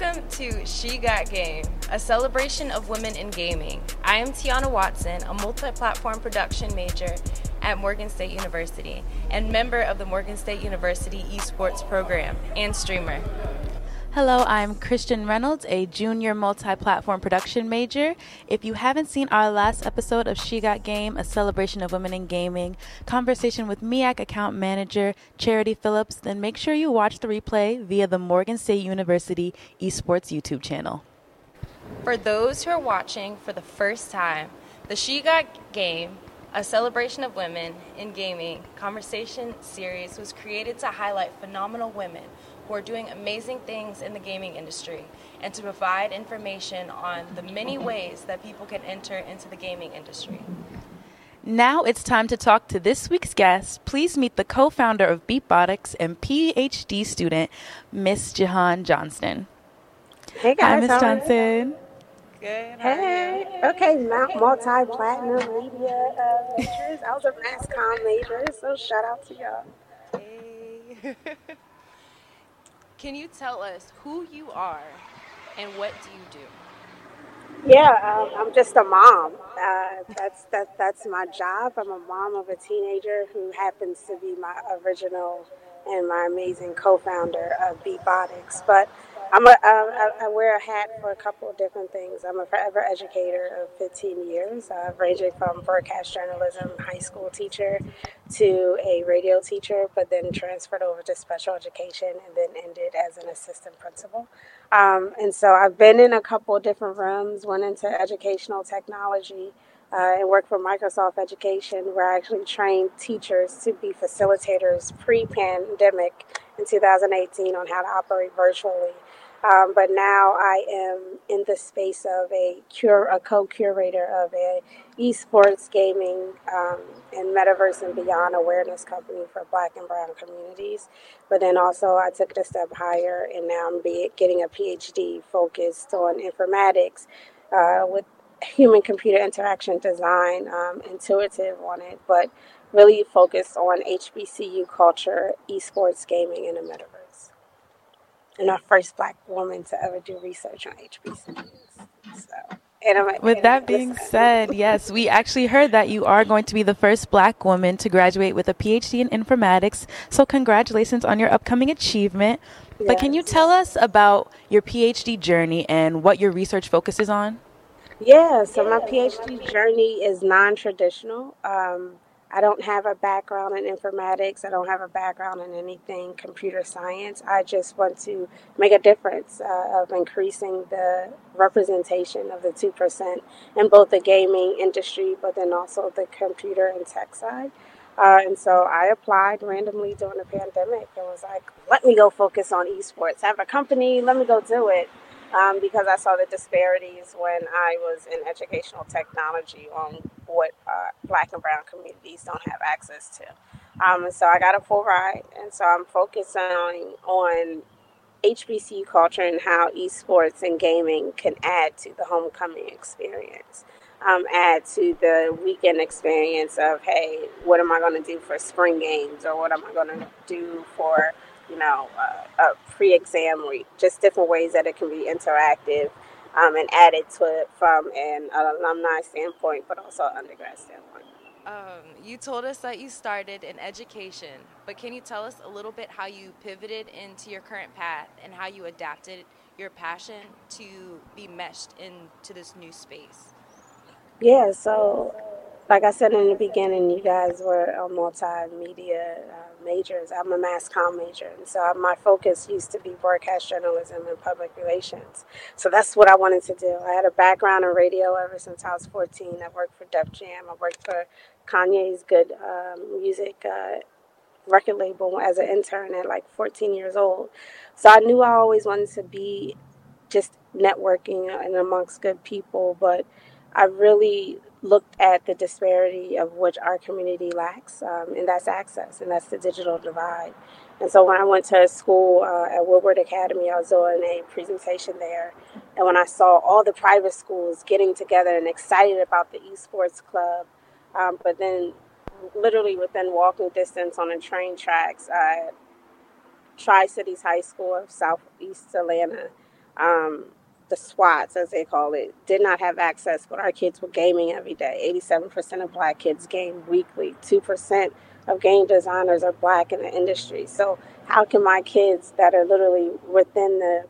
Welcome to She Got Game, a celebration of women in gaming. I am Teyana Watson, a multi platform production major at Morgan State University and member of the Morgan State University esports program and streamer. Hello, I'm Christian Reynolds, a junior multi platform production major. If you haven't seen our last episode of She Got Game, a celebration of women in gaming, conversation with MEAC account manager Charity Phillips, then make sure you watch the replay via the Morgan State University esports YouTube channel. For those who are watching for the first time, the She Got Game a celebration of women in gaming conversation series was created to highlight phenomenal women who are doing amazing things in the gaming industry and to provide information on the many ways that people can enter into the gaming industry. Now it's time to talk to this week's guest. Please meet the co founder of Beatbotics and PhD student, Miss Jihan Johnston. Hey guys. Hi, Miss Johnson. Good. Hey. Okay, multi platinum media uh, majors. I was a mass comm major, so shout out to y'all. Hey. Can you tell us who you are and what do you do? Yeah, um, I'm just a mom. Uh, that's that. That's my job. I'm a mom of a teenager who happens to be my original and my amazing co-founder of Beatbotics. But I'm I wear a hat for a couple of different things. I'm a forever educator of 15 years, uh, ranging from broadcast journalism, high school teacher, to a radio teacher, but then transferred over to special education and then ended as an assistant principal. Um, and so I've been in a couple of different rooms, went into educational technology. Uh, and worked for Microsoft Education, where I actually trained teachers to be facilitators pre pandemic in 2018 on how to operate virtually. Um, but now I am in the space of a cure, a co-curator of a esports gaming um, and metaverse and beyond awareness company for Black and Brown communities. But then also I took it a step higher, and now I'm be, getting a PhD focused on informatics uh, with human computer interaction design, um, intuitive on it, but really focused on HBCU culture, esports gaming, and the metaverse and the first black woman to ever do research on HBCUs. So. With that being said, yes, we actually heard that you are going to be the first black woman to graduate with a PhD in informatics. So, congratulations on your upcoming achievement. Yes. But can you tell us about your PhD journey and what your research focuses on? Yeah, so my PhD journey is non traditional. Um, I don't have a background in informatics. I don't have a background in anything computer science. I just want to make a difference uh, of increasing the representation of the 2% in both the gaming industry, but then also the computer and tech side. Uh, and so I applied randomly during the pandemic and was like, let me go focus on esports. I have a company, let me go do it um, because I saw the disparities when I was in educational technology on what uh, black and brown communities don't have access to. Um, and so I got a full ride, and so I'm focusing on, HBCU culture and how esports and gaming can add to the homecoming experience. Um, add to the weekend experience of, hey, what am I going to do for spring games or what am I going to do for you know, uh, a pre-exam week, just different ways that it can be interactive um, and added to it from an alumni standpoint, but also an undergrad standpoint. Um, you told us that you started in education, but can you tell us a little bit how you pivoted into your current path and how you adapted your passion to be meshed into this new space? Yeah, so like I said in the beginning, you guys were a multimedia uh, majors. I'm a mass comm major, and so my focus used to be broadcast journalism and public relations. So that's what I wanted to do. I had a background in radio ever since I was 14. I worked for Def Jam. I worked for Kanye's Good um, Music uh, record label as an intern at like 14 years old. So I knew I always wanted to be just networking and amongst good people, but I really looked at the disparity of which our community lacks, um, and that's access, and that's the digital divide. And so when I went to school uh, at Woodward Academy, I was doing a presentation there. And when I saw all the private schools getting together and excited about the esports club, um, but then literally within walking distance on the train tracks at Tri Cities High School of Southeast Atlanta, um, the SWATs, as they call it, did not have access, but our kids were gaming every day. 87% of black kids game weekly. 2% of game designers are black in the industry. So, how can my kids that are literally within the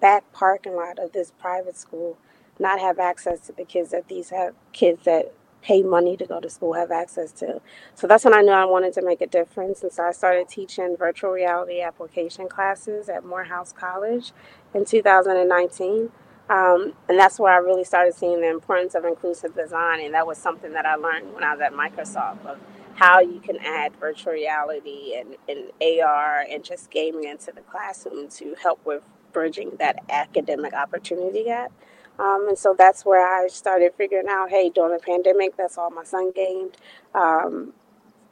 back parking lot of this private school not have access to the kids that these have kids that pay money to go to school have access to. So that's when I knew I wanted to make a difference. And so I started teaching virtual reality application classes at Morehouse College in 2019. Um, and that's where I really started seeing the importance of inclusive design. And that was something that I learned when I was at Microsoft of how you can add virtual reality and, and AR and just gaming into the classroom to help with bridging that academic opportunity gap. Um, and so that's where I started figuring out, hey, during the pandemic, that's all my son gamed. Um,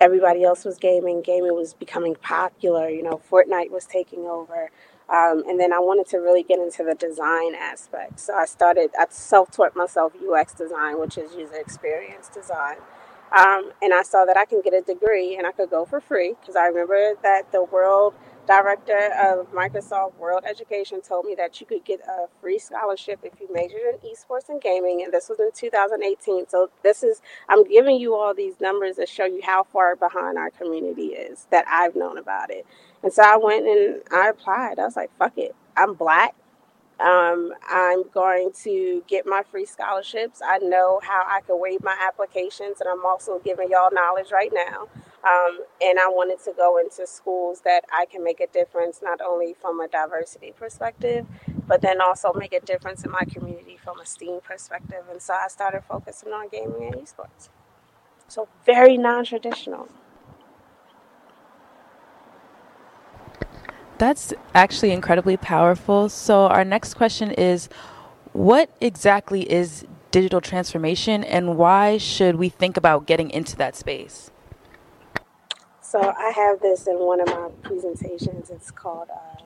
everybody else was gaming. Gaming was becoming popular. You know, Fortnite was taking over. Um, and then I wanted to really get into the design aspect. So I started, I self taught myself UX design, which is user experience design. Um, and I saw that I can get a degree and I could go for free because I remember that the world director of Microsoft World Education told me that you could get a free scholarship if you majored in esports and gaming, and this was in 2018. So this is I'm giving you all these numbers to show you how far behind our community is that I've known about it. And so I went and I applied. I was like, "Fuck it, I'm black. Um, I'm going to get my free scholarships. I know how I can waive my applications, and I'm also giving y'all knowledge right now." Um, and I wanted to go into schools that I can make a difference, not only from a diversity perspective, but then also make a difference in my community from a STEAM perspective. And so I started focusing on gaming and esports. So very non traditional. That's actually incredibly powerful. So, our next question is What exactly is digital transformation, and why should we think about getting into that space? So I have this in one of my presentations. It's called uh,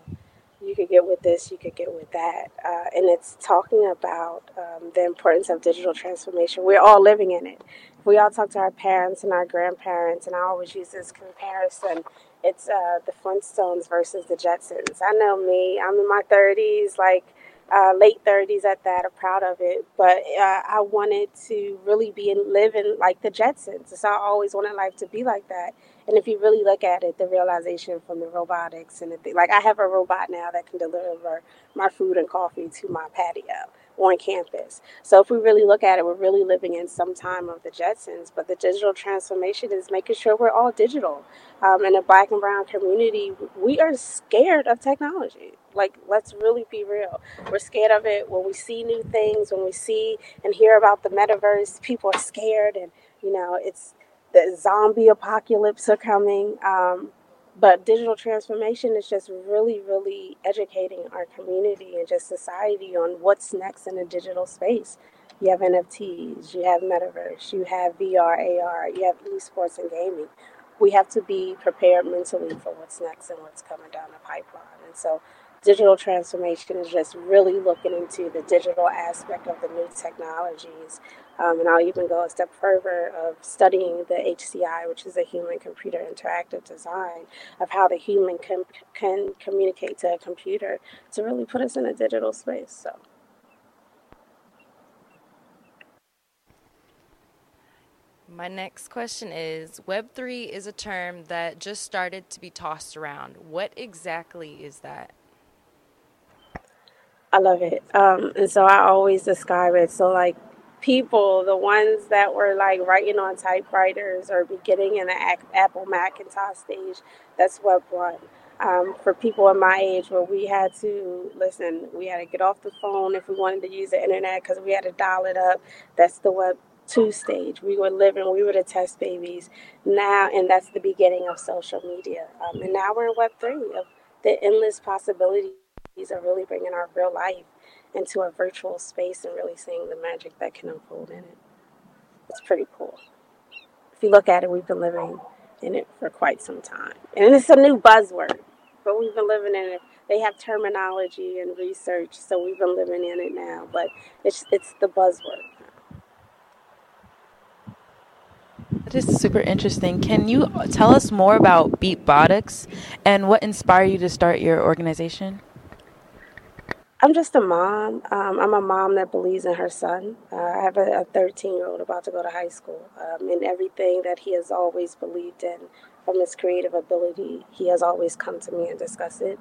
"You Could Get with This, You Could Get with That," uh, and it's talking about um, the importance of digital transformation. We're all living in it. We all talk to our parents and our grandparents, and I always use this comparison. It's uh, the Flintstones versus the Jetsons. I know me. I'm in my 30s, like uh, late 30s at that. I'm proud of it. But uh, I wanted to really be and live in, like the Jetsons. So I always wanted life to be like that. And if you really look at it, the realization from the robotics and the thing, like I have a robot now that can deliver my food and coffee to my patio on campus. So if we really look at it, we're really living in some time of the Jetsons. But the digital transformation is making sure we're all digital. Um, in the black and brown community, we are scared of technology. Like, let's really be real. We're scared of it when we see new things, when we see and hear about the metaverse, people are scared and you know, it's the zombie apocalypse are coming. Um, but digital transformation is just really, really educating our community and just society on what's next in the digital space. You have NFTs, you have metaverse, you have VR, AR, you have esports and gaming. We have to be prepared mentally for what's next and what's coming down the pipeline. And so digital transformation is just really looking into the digital aspect of the new technologies. Um, and I'll even go a step further of studying the HCI, which is a human computer interactive design, of how the human can, can communicate to a computer to really put us in a digital space. So. My next question is Web3 is a term that just started to be tossed around. What exactly is that? I love it. Um, and so I always describe it. So, like, people, the ones that were like writing on typewriters or beginning in the Apple Macintosh stage, that's Web 1. Um, for people of my age where we had to listen, we had to get off the phone if we wanted to use the internet because we had to dial it up. That's the Web 2 stage. We were living, we were the test babies. Now, and that's the beginning of social media. Um, and now we're in Web 3 of the endless possibilities are really bringing our real life into a virtual space and really seeing the magic that can unfold in it. It's pretty cool. If you look at it, we've been living in it for quite some time. And it's a new buzzword, but we've been living in it. They have terminology and research, so we've been living in it now, but it's it's the buzzword. That is super interesting. Can you tell us more about Beatbotics and what inspired you to start your organization? I'm just a mom. Um, I'm a mom that believes in her son. Uh, I have a 13 year old about to go to high school, um, and everything that he has always believed in from his creative ability, he has always come to me and discussed it.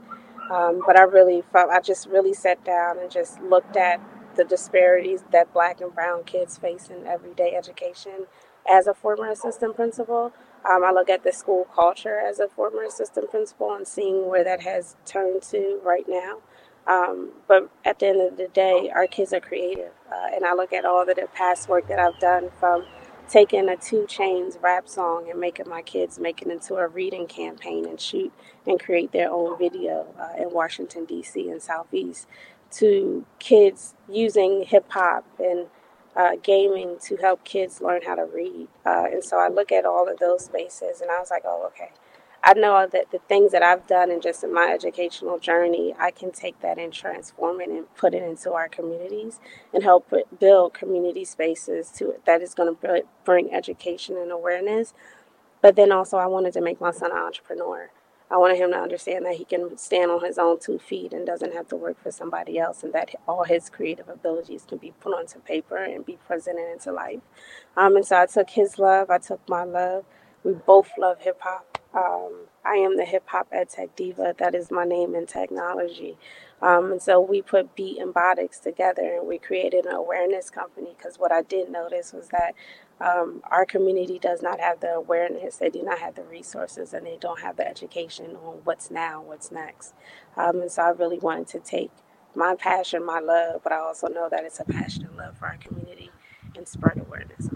Um, but I really felt, I just really sat down and just looked at the disparities that black and brown kids face in everyday education as a former assistant principal. Um, I look at the school culture as a former assistant principal and seeing where that has turned to right now. Um, but at the end of the day, our kids are creative. Uh, and I look at all of the past work that I've done from taking a 2 Chainz rap song and making my kids make it into a reading campaign and shoot and create their own video uh, in Washington, D.C. and Southeast to kids using hip hop and uh, gaming to help kids learn how to read. Uh, and so I look at all of those spaces and I was like, oh, okay. I know that the things that I've done and just in my educational journey, I can take that and transform it and put it into our communities and help build community spaces to it that is going to bring education and awareness. But then also, I wanted to make my son an entrepreneur. I wanted him to understand that he can stand on his own two feet and doesn't have to work for somebody else, and that all his creative abilities can be put onto paper and be presented into life. Um, and so I took his love, I took my love. We both love hip hop. Um, I am the hip hop ed tech diva. That is my name in technology. Um, and so we put Beat and Botics together and we created an awareness company because what I did notice was that um, our community does not have the awareness, they do not have the resources, and they don't have the education on what's now, what's next. Um, and so I really wanted to take my passion, my love, but I also know that it's a passion and love for our community and spread awareness.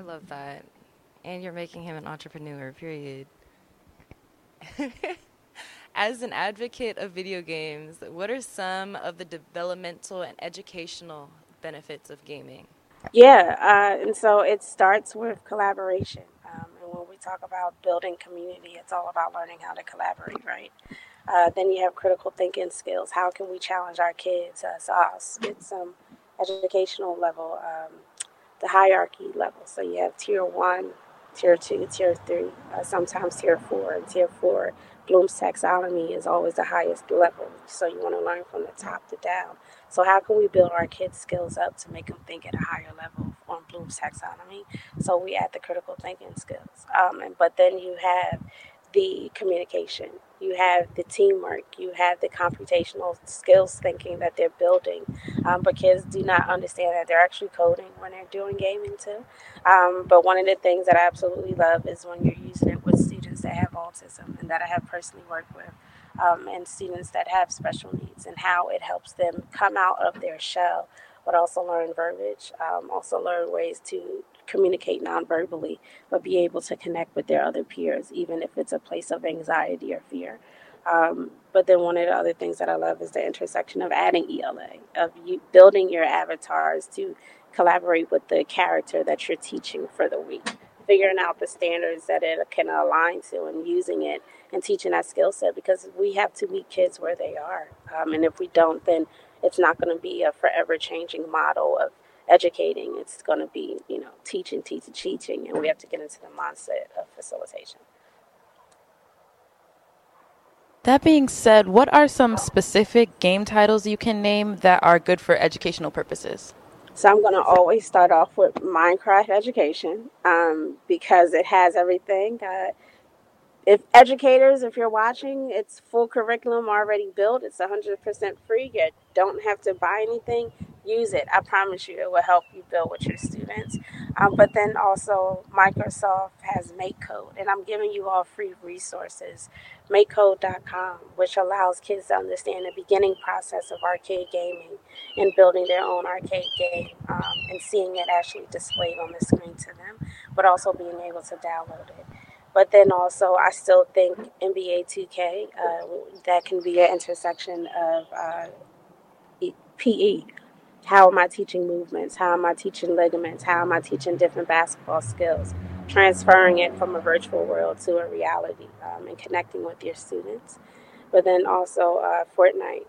I love that. And you're making him an entrepreneur, period. As an advocate of video games, what are some of the developmental and educational benefits of gaming? Yeah, uh, and so it starts with collaboration. Um, and when we talk about building community, it's all about learning how to collaborate, right? Uh, then you have critical thinking skills. How can we challenge our kids? Uh, so it's some educational level, um, the hierarchy level. So you have tier one, tier two, tier three, uh, sometimes tier four, and tier four. Bloom's taxonomy is always the highest level. So you want to learn from the top to down. So how can we build our kids' skills up to make them think at a higher level on Bloom's taxonomy? So we add the critical thinking skills. Um, and, but then you have the communication, you have the teamwork, you have the computational skills thinking that they're building. Um, but kids do not understand that they're actually coding when they're doing gaming too. Um, but one of the things that I absolutely love is when you're using it with students that have autism and that I have personally worked with um, and students that have special needs and how it helps them come out of their shell, but also learn verbiage, um, also learn ways to communicate non-verbally, but be able to connect with their other peers, even if it's a place of anxiety or fear. Um, but then one of the other things that I love is the intersection of adding ELA, of you building your avatars to collaborate with the character that you're teaching for the week figuring out the standards that it can align to and using it and teaching that skill set because we have to meet kids where they are. Um, and if we don't, then it's not going to be a forever changing model of educating. It's going to be, you know, teaching, teaching, teaching. And we have to get into the mindset of facilitation. That being said, what are some specific game titles you can name that are good for educational purposes? So I'm going to always start off with Minecraft education um, because it has everything. Uh, if educators, if you're watching, it's full curriculum already built. It's 100% free. You don't have to buy anything. Use it. I promise you, it will help you build with your students. Um, but then also, Microsoft has MakeCode, and I'm giving you all free resources. MakeCode.com, which allows kids to understand the beginning process of arcade gaming and building their own arcade game um, and seeing it actually displayed on the screen to them, but also being able to download it. But then also, I still think NBA 2K, uh, that can be an intersection of uh, PE. How am I teaching movements? How am I teaching ligaments? How am I teaching different basketball skills? Transferring it from a virtual world to a reality um, and connecting with your students. But then also, uh, Fortnite,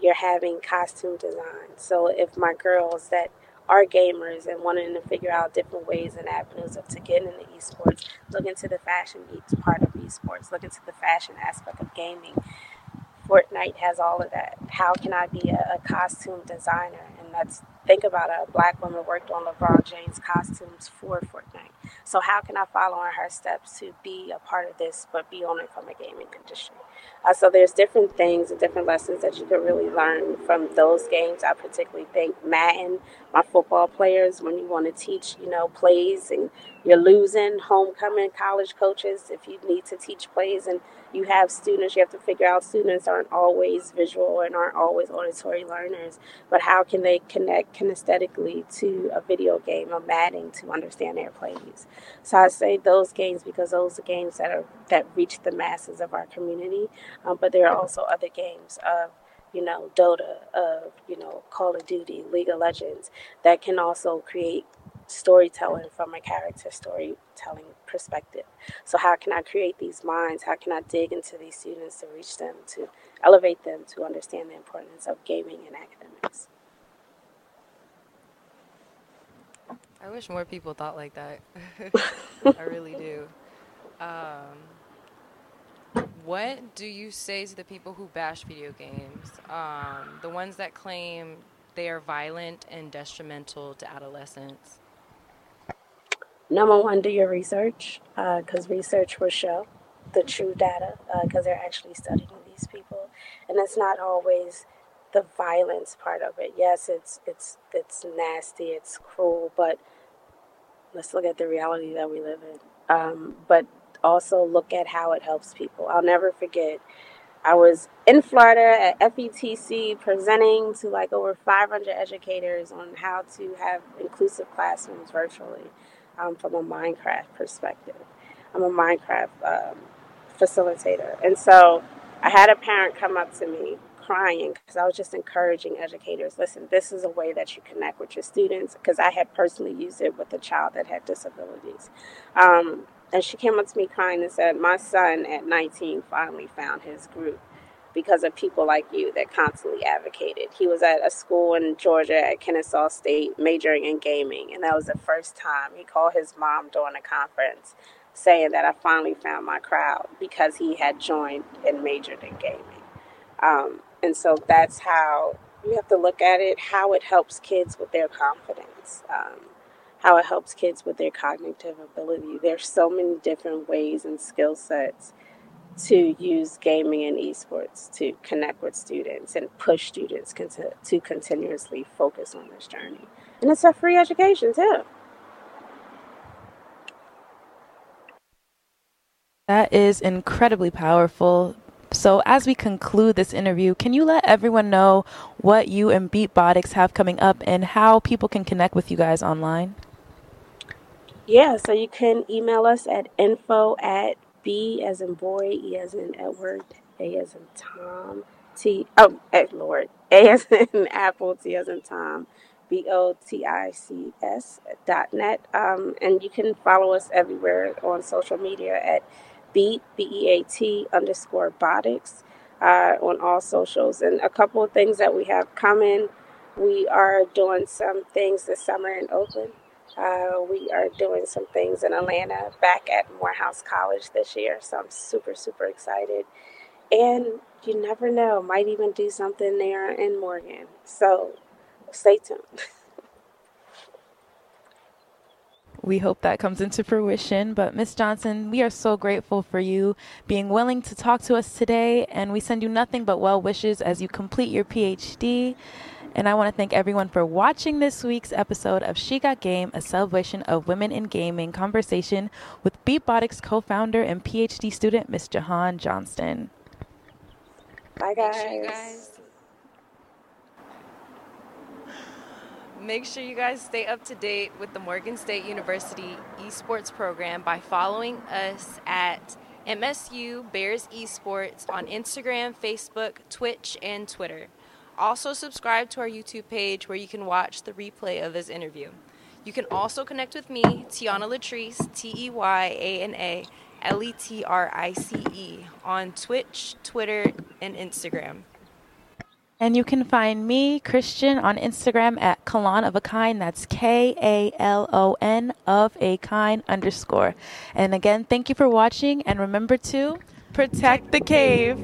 you're having costume design. So if my girls that are gamers and wanting to figure out different ways and avenues of to get into esports, look into the fashion part of esports, look into the fashion aspect of gaming. Has all of that. How can I be a, a costume designer? And that's think about a black woman worked on LeBron James costumes for Fortnite. So how can I follow in her steps to be a part of this, but be on it from a gaming industry? Uh, so there's different things and different lessons that you could really learn from those games. I particularly think Madden, my football players, when you want to teach, you know, plays and you're losing homecoming college coaches, if you need to teach plays and you have students, you have to figure out students aren't always visual and aren't always auditory learners, but how can they connect kinesthetically to a video game or Madden to understand their plays? So I say those games because those are games that are that reach the masses of our community, um, but there are also other games of you know, Dota, of, you know, Call of Duty, League of Legends, that can also create storytelling from a character storytelling perspective. So, how can I create these minds? How can I dig into these students to reach them, to elevate them, to understand the importance of gaming and academics? I wish more people thought like that. I really do. Um, what do you say to the people who bash video games? Um, the ones that claim they are violent and detrimental to adolescents? Number one, do your research because uh, research will show the true data because uh, they're actually studying these people, and it's not always the violence part of it. Yes, it's it's it's nasty, it's cruel, but let's look at the reality that we live in. Um, but also look at how it helps people. I'll never forget. I was in Florida at FETC presenting to like over 500 educators on how to have inclusive classrooms virtually um, from a Minecraft perspective. I'm a Minecraft um, facilitator. And so I had a parent come up to me crying because I was just encouraging educators listen, this is a way that you connect with your students because I had personally used it with a child that had disabilities. Um, and she came up to me crying and said, My son at 19 finally found his group because of people like you that constantly advocated. He was at a school in Georgia at Kennesaw State majoring in gaming, and that was the first time he called his mom during a conference saying that I finally found my crowd because he had joined and majored in gaming. Um, and so that's how you have to look at it, how it helps kids with their confidence. Um, how it helps kids with their cognitive ability. There's so many different ways and skill sets to use gaming and esports to connect with students and push students to continuously focus on this journey. And it's a free education too. That is incredibly powerful. So, as we conclude this interview, can you let everyone know what you and Beatbotics have coming up and how people can connect with you guys online? Yeah, so you can email us at info at B as in boy, E as in Edward, A as in Tom, T, oh, at Lord, A as in Apple, T as in Tom, B O T I C S dot net. Um, and you can follow us everywhere on social media at Beat, B E A T underscore Botics uh, on all socials. And a couple of things that we have coming. We are doing some things this summer in Oakland. Uh, we are doing some things in Atlanta back at Morehouse College this year, so I'm super, super excited. And you never know, might even do something there in Morgan. So stay tuned. We hope that comes into fruition. But Miss Johnson, we are so grateful for you being willing to talk to us today, and we send you nothing but well wishes as you complete your PhD. And I want to thank everyone for watching this week's episode of She Got Game, a celebration of women in gaming conversation with Beatbotics co founder and PhD student, Miss Jihan Johnston. Bye, guys. Make sure you guys stay up to date with the Morgan State University esports program by following us at MSU Bears Esports on Instagram, Facebook, Twitch, and Twitter. Also, subscribe to our YouTube page where you can watch the replay of this interview. You can also connect with me, Teyana Letrice, T E Y A N A L E T R I C E, on Twitch, Twitter, and Instagram. And you can find me, Christian, on Instagram at Kalon of a Kind. That's K A L O N of a Kind underscore. And again, thank you for watching. And remember to protect the cave.